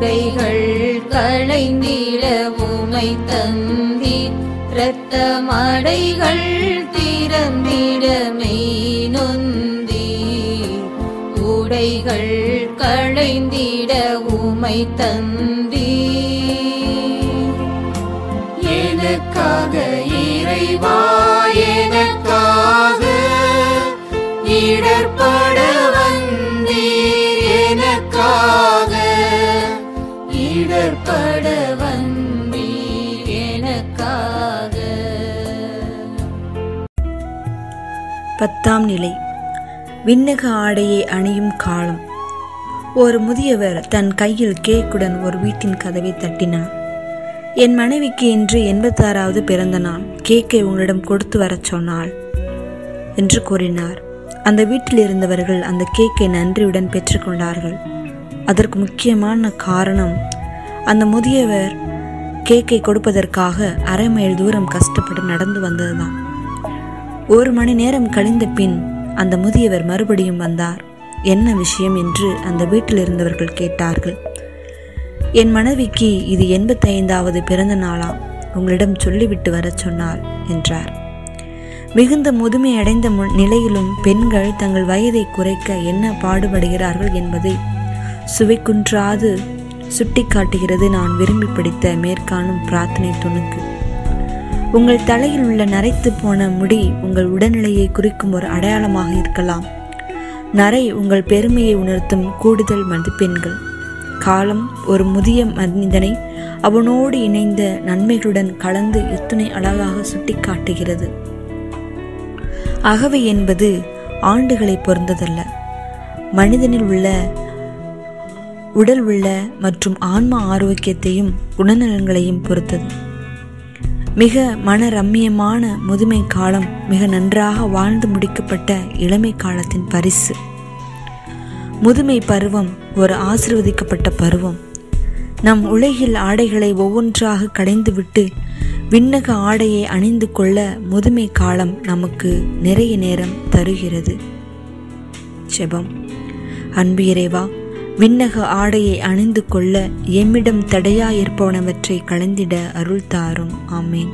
உடைகள் களைந்திட உமை தந்தி இரத்த திறந்திட மெய் உடைகள் களைந்திட உமை தந்தி. எனக்காக இறைவா எனக்காக இடர்பட பத்தாம் நிலை. விண்ணக ஆடையை அணியும் காலம். ஒரு முதியவர் தன் கையில் கேக்குடன் ஒரு வீட்டின் கதவை தட்டினார். என் மனைவிக்கு இன்று எண்பத்தாறாவது பிறந்த நாள். கேக்கை உங்களிடம் கொடுத்து வரச் சொன்னாள் என்று கூறினார். அந்த வீட்டில் இருந்தவர்கள் அந்த கேக்கை நன்றியுடன் பெற்றுக்கொண்டார்கள் அதற்கு முக்கியமான காரணம் அந்த முதியவர் கேக்கை கொடுப்பதற்காக அரை மைல் தூரம் கஷ்டப்பட்டு நடந்து வந்ததுதான். ஒரு மணி நேரம் கழிந்த பின் அந்த முதியவர் மறுபடியும் வந்தார். என்ன விஷயம் என்று அந்த வீட்டில் இருந்தவர்கள் கேட்டார்கள். என் மனைவிக்கு இது எண்பத்தைந்தாவது பிறந்த நாளாம். உங்களிடம் சொல்லிவிட்டு வரச் சொன்னார் என்றார். மிகுந்த முதுமை அடைந்த நிலையிலும் பெண்கள் தங்கள் வயதை குறைக்க என்ன பாடுபடுகிறார்கள் என்பதை சுவைக்குன்றாது சுட்டிக்காட்டுகிறது. நான் விரும்பி படித்த மேற்காணும் பிரார்த்தனை துணுக்கு. உங்கள் தலையில் உள்ள நரைத்து போன முடி உங்கள் உடல்நிலையை குறிக்கும் ஒரு அடையாளமாக இருக்கலாம். நரை உங்கள் பெருமையை உணர்த்தும் கூடுதல் மதிப்பெண்கள். காலம் ஒரு முதிய மனிதனை அவனோடு இணைந்த நன்மைகளுடன் கலந்து எத்தனை அழகாக சுட்டிக்காட்டுகிறது. அகவை என்பது ஆண்டுகளை பொருந்ததல்ல. மனிதனில் உள்ள உடல் உள்ள மற்றும் ஆன்ம ஆரோக்கியத்தையும் குணநலன்களையும் பொறுத்தது. மிக மன ரம்மியமான முதுமை காலம் மிக நன்றாக வாழ்ந்து முடிக்கப்பட்ட இளமை காலத்தின் பரிசு. முதுமை பருவம் ஒரு ஆசிர்வதிக்கப்பட்ட பருவம். நம் உலகில் ஆடைகளை ஒவ்வொன்றாக கடைந்துவிட்டு விண்ணக ஆடையை அணிந்து கொள்ள முதுமை காலம் நமக்கு நிறைய நேரம் தருகிறது. செபம். அன்பு இறைவா விண்ணக ஆடையை அணிந்து கொள்ள எம்மிடம் தடையாயிருப்பவனவற்றை களைந்திட அருள் தாரும் ஆமேன்.